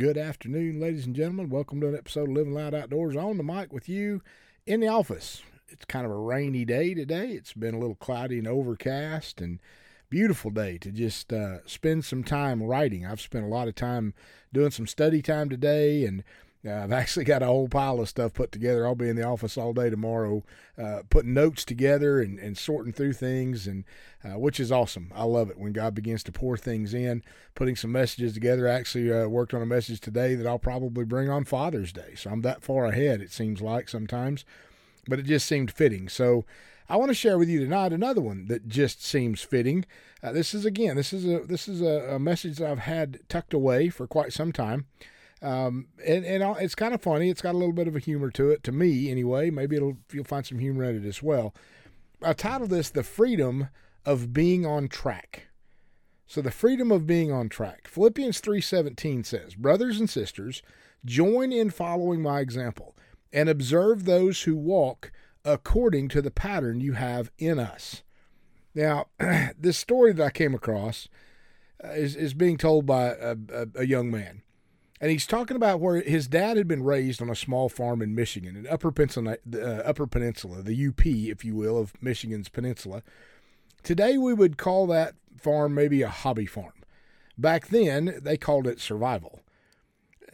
Good afternoon, ladies and gentlemen. Welcome to an episode of Living Loud Outdoors on the mic with you in the office. It's kind of a rainy day today. It's been a little cloudy and overcast and beautiful day to just uh, spend some time writing. I've spent a lot of time doing some study time today and I've actually got a whole pile of stuff put together. I'll be in the office all day tomorrow, uh, putting notes together and, and sorting through things, and uh, which is awesome. I love it when God begins to pour things in, putting some messages together. I actually uh, worked on a message today that I'll probably bring on Father's Day, so I'm that far ahead. It seems like sometimes, but it just seemed fitting. So. I want to share with you tonight another one that just seems fitting. Uh, this is again, this is a this is a, a message that I've had tucked away for quite some time. Um, and, and it's kind of funny. It's got a little bit of a humor to it, to me anyway. Maybe it'll you'll find some humor in it as well. I titled this "The Freedom of Being on Track." So the freedom of being on track. Philippians 3:17 says, "Brothers and sisters, join in following my example and observe those who walk according to the pattern you have in us." Now, this story that I came across uh, is, is being told by a, a, a young man and he's talking about where his dad had been raised on a small farm in Michigan, in Upper Peninsula, uh, Upper Peninsula, the UP, if you will, of Michigan's peninsula. Today we would call that farm maybe a hobby farm. Back then they called it survival.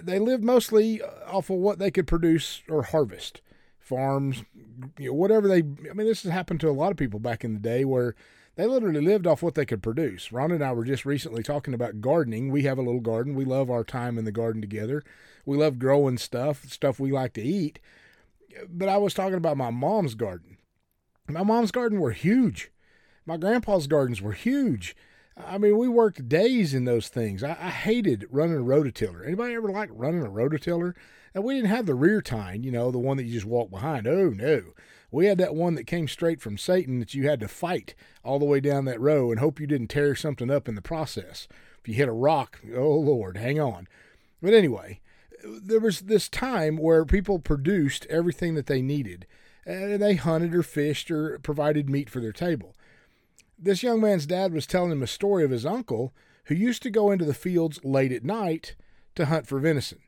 They lived mostly off of what they could produce or harvest. Farms, you know, whatever they. I mean, this has happened to a lot of people back in the day where they literally lived off what they could produce. Ron and I were just recently talking about gardening. We have a little garden. We love our time in the garden together. We love growing stuff, stuff we like to eat. But I was talking about my mom's garden. My mom's garden were huge. My grandpa's gardens were huge. I mean, we worked days in those things. I, I hated running a rototiller. Anybody ever like running a rototiller? And we didn't have the rear tine, you know, the one that you just walk behind. Oh no. We had that one that came straight from Satan that you had to fight all the way down that row and hope you didn't tear something up in the process. If you hit a rock, oh Lord, hang on. But anyway, there was this time where people produced everything that they needed. And they hunted or fished or provided meat for their table. This young man's dad was telling him a story of his uncle who used to go into the fields late at night to hunt for venison.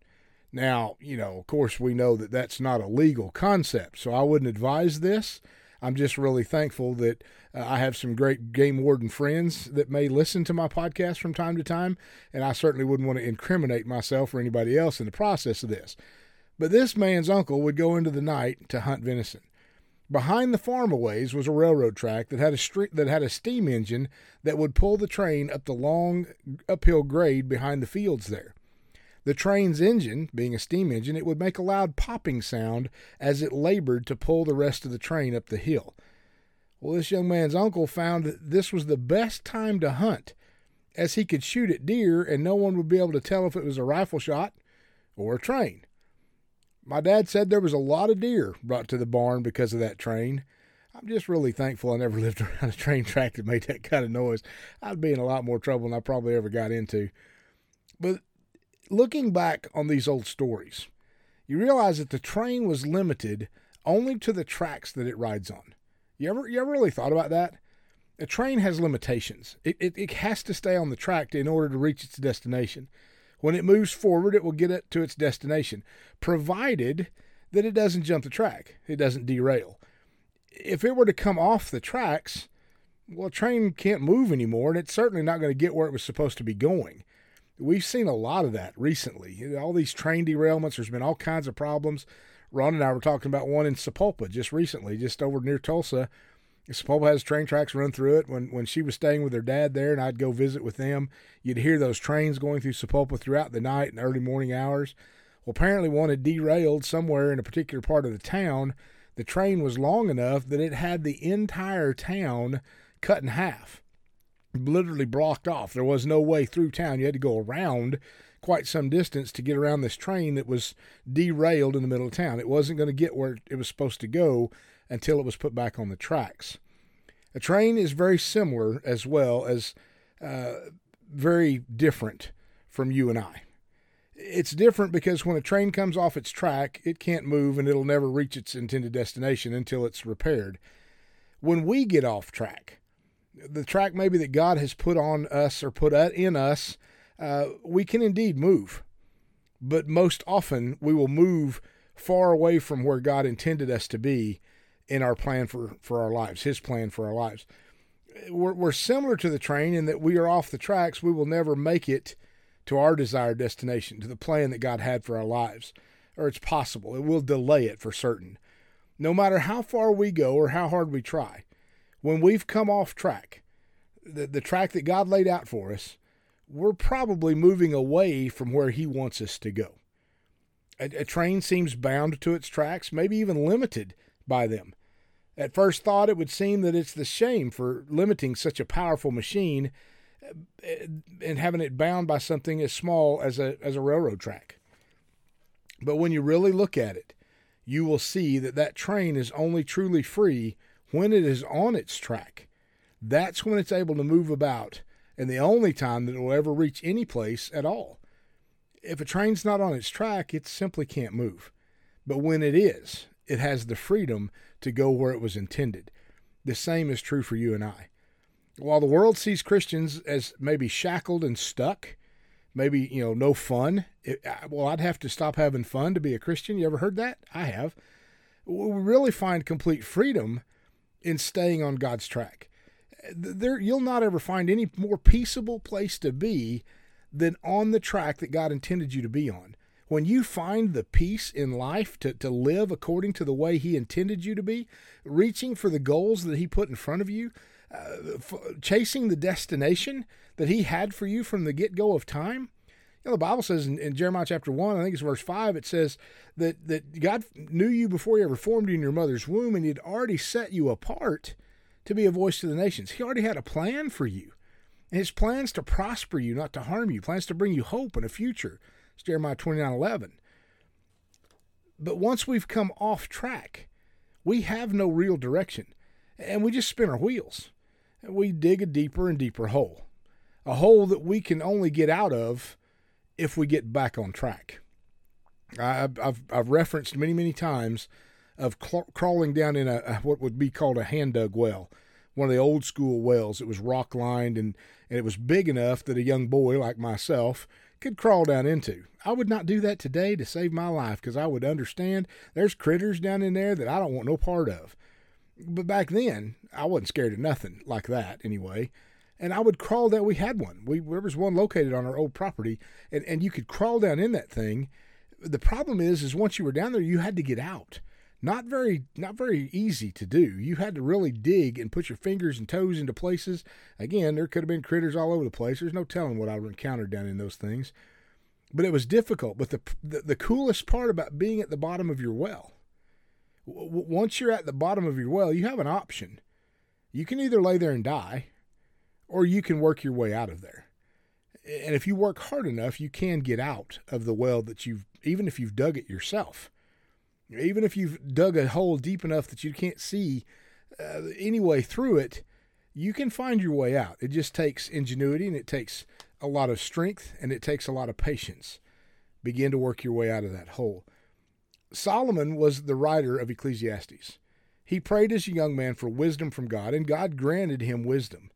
Now, you know, of course, we know that that's not a legal concept, so I wouldn't advise this. I'm just really thankful that uh, I have some great game warden friends that may listen to my podcast from time to time, and I certainly wouldn't want to incriminate myself or anybody else in the process of this. But this man's uncle would go into the night to hunt venison. Behind the farm a ways was a railroad track that had a street that had a steam engine that would pull the train up the long uphill grade behind the fields there. The train's engine, being a steam engine, it would make a loud popping sound as it labored to pull the rest of the train up the hill. Well, this young man's uncle found that this was the best time to hunt, as he could shoot at deer and no one would be able to tell if it was a rifle shot or a train. My dad said there was a lot of deer brought to the barn because of that train. I'm just really thankful I never lived around a train track that made that kind of noise. I'd be in a lot more trouble than I probably ever got into. But looking back on these old stories, you realize that the train was limited only to the tracks that it rides on. You ever you ever really thought about that? A train has limitations. It, it, it has to stay on the track in order to reach its destination. When it moves forward, it will get it to its destination, provided that it doesn't jump the track, it doesn't derail. If it were to come off the tracks, well, a train can't move anymore, and it's certainly not going to get where it was supposed to be going. We've seen a lot of that recently. All these train derailments, there's been all kinds of problems. Ron and I were talking about one in Sapulpa just recently, just over near Tulsa. Sapulpa has train tracks run through it. When when she was staying with her dad there, and I'd go visit with them, you'd hear those trains going through Sapulpa throughout the night and early morning hours. Well, apparently one had derailed somewhere in a particular part of the town. The train was long enough that it had the entire town cut in half literally blocked off. There was no way through town. You had to go around quite some distance to get around this train that was derailed in the middle of town. It wasn't going to get where it was supposed to go until it was put back on the tracks. A train is very similar as well as uh, very different from you and I. It's different because when a train comes off its track, it can't move and it'll never reach its intended destination until it's repaired. When we get off track, the track maybe that God has put on us or put in us, uh, we can indeed move. but most often we will move far away from where God intended us to be in our plan for, for our lives, His plan for our lives. We're, we're similar to the train in that we are off the tracks. We will never make it to our desired destination, to the plan that God had for our lives, or it's possible. It will delay it for certain. No matter how far we go or how hard we try, when we've come off track, the, the track that God laid out for us, we're probably moving away from where He wants us to go. A, a, train seems bound to its tracks, maybe even limited by them. At first thought, it would seem that it's the shame for limiting such a powerful machine eh, and having it bound by something as small as a, as a railroad track. But when you really look at it, you will see that that train is only truly free when it is on its track. That's when it's able to move about, and the only time that it will ever reach any place at all. If a train's not on its track, it simply can't move. But when it is, it has the freedom to go where it was intended. The same is true for you and I. While the world sees Christians as maybe shackled and stuck, maybe, you know, no fun, it, well, I'd have to stop having fun to be a Christian. You ever heard that? I have. We really find complete freedom in staying on God's track. There, you'll not ever find any more peaceable place to be than on the track that God intended you to be on when you find the peace in life to, to live according to the way He intended you to be, reaching for the goals that He put in front of you, uh, f- chasing the destination that He had for you from the get go of time. You know, the Bible says in, in, Jeremiah chapter 1, I think it's verse 5, it says that, that God knew you before He ever formed you in your mother's womb, and He'd already set you apart to be a voice to the nations. He already had a plan for you. And his plans to prosper you, not to harm you, plans to bring you hope and a future. It's Jeremiah 29 11. But once we've come off track, we have no real direction, and we just spin our wheels. And We dig a deeper and deeper hole, a hole that we can only get out of if we get back on track. I've, I've, I've referenced many, many times of cl- crawling down in a, a, what would be called a hand dug well, one of the old school wells. It was rock lined and, and it was big enough that a young boy like myself could crawl down into. I would not do that today to save my life because I would understand there's critters down in there that I don't want no part of. But back then, I wasn't scared of nothing like that anyway. And I would crawl down. We had one. We there was one located on our old property, and, and you could crawl down in that thing. The problem is, is once you were down there, you had to get out not very not very easy to do. You had to really dig and put your fingers and toes into places. Again, there could have been critters all over the place. There's no telling what I would encounter down in those things. But it was difficult. But the the, the coolest part about being at the bottom of your well, w- once you're at the bottom of your well, you have an option. You can either lay there and die, or you can work your way out of there. And if you work hard enough, you can get out of the well that you've even if you've dug it yourself even if you've dug a hole deep enough that you can't see uh, any way through it, you can find your way out. It just takes ingenuity and it takes a lot of strength and it takes a lot of patience. Begin to work your way out of that hole. Solomon was the writer of Ecclesiastes. He prayed as a young man for wisdom from God, and God granted him wisdom.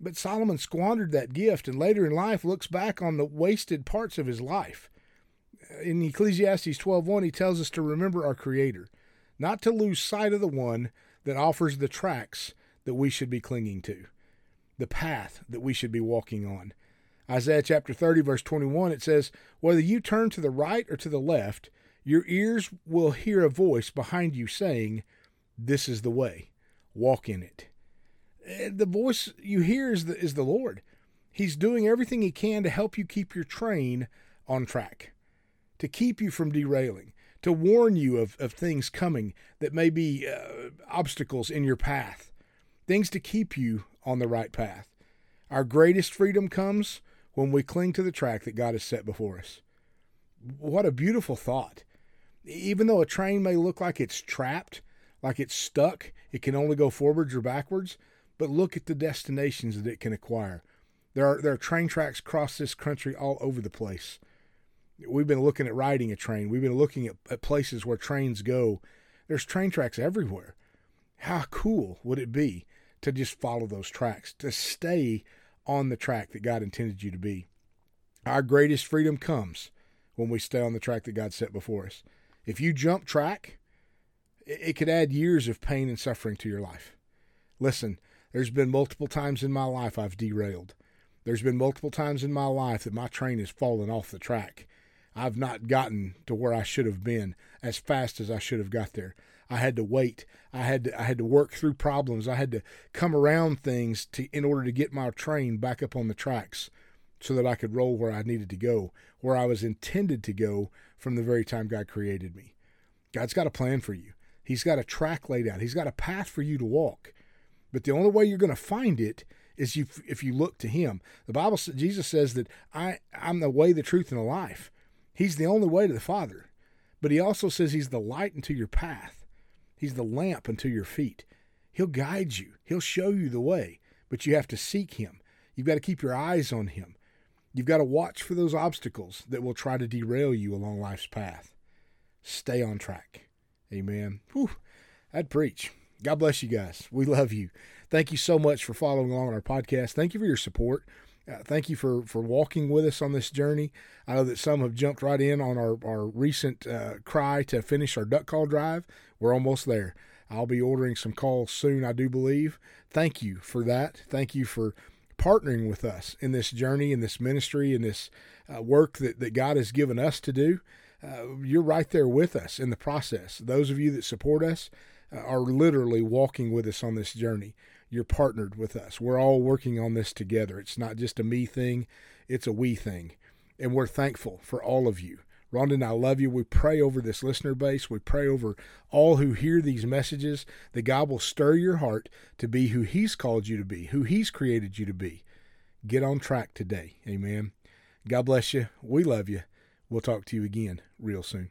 But Solomon squandered that gift and later in life looks back on the wasted parts of his life in Ecclesiastes 12:1 he tells us to remember our creator, not to lose sight of the one that offers the tracks that we should be clinging to, the path that we should be walking on. Isaiah chapter 30 verse 21 it says, "Whether you turn to the right or to the left, your ears will hear a voice behind you saying, this is the way. Walk in it." Eh, the voice you hear is the, is the Lord. He's doing everything he can to help you keep your train on track to keep you from derailing, to warn you of, of things coming that may be uh, obstacles in your path, things to keep you on the right path. Our greatest freedom comes when we cling to the track that God has set before us. What a beautiful thought. Even though a train may look like it's trapped, like it's stuck, it can only go forwards or backwards, but look at the destinations that it can acquire. There are, there are train tracks across this country all over the place. We've been looking at riding a train. We've been looking at, at places where trains go. There's train tracks everywhere. How cool would it be to just follow those tracks, to stay on the track that God intended you to be? Our greatest freedom comes when we stay on the track that God set before us. If you jump track, it could add years of pain and suffering to your life. Listen, there's been multiple times in my life I've derailed. There's been multiple times in my life that my train has fallen off the track. I've not gotten to where I should have been as fast as I should have got there. I had to wait. I had to, I had to work through problems. I had to come around things to in order to get my train back up on the tracks so that I could roll where I needed to go, where I was intended to go from the very time God created me. God's got a plan for you. He's got a track laid out. He's got a path for you to walk. But the only way you're going to find it is if you look to Him. The Bible, Jesus says that I, I'm the way, the truth, and the life. He's the only way to the Father. But He also says He's the light into your path. He's the lamp unto your feet. He'll guide you. He'll show you the way, but you have to seek Him. You've got to keep your eyes on Him. You've got to watch for those obstacles that will try to derail you along life's path. Stay on track. Amen. Whew, I'd preach. God bless you guys. We love you. Thank you so much for following along on our podcast. Thank you for your support. Uh, thank you for, for walking with us on this journey. I know that some have jumped right in on our, our recent uh, cry to finish our duck call drive. We're almost there. I'll be ordering some calls soon, I do believe. Thank you for that. Thank you for partnering with us in this journey, in this ministry, in this uh, work that, that God has given us to do. Uh, you're right there with us in the process. Those of you that support us uh, are literally walking with us on this journey. You're partnered with us. We're all working on this together. It's not just a me thing, it's a we thing. And we're thankful for all of you. Rhonda and I love you. We pray over this listener base. We pray over all who hear these messages that God will stir your heart to be who He's called you to be, who He's created you to be. Get on track today. Amen. God bless you. We love you. We'll talk to you again real soon.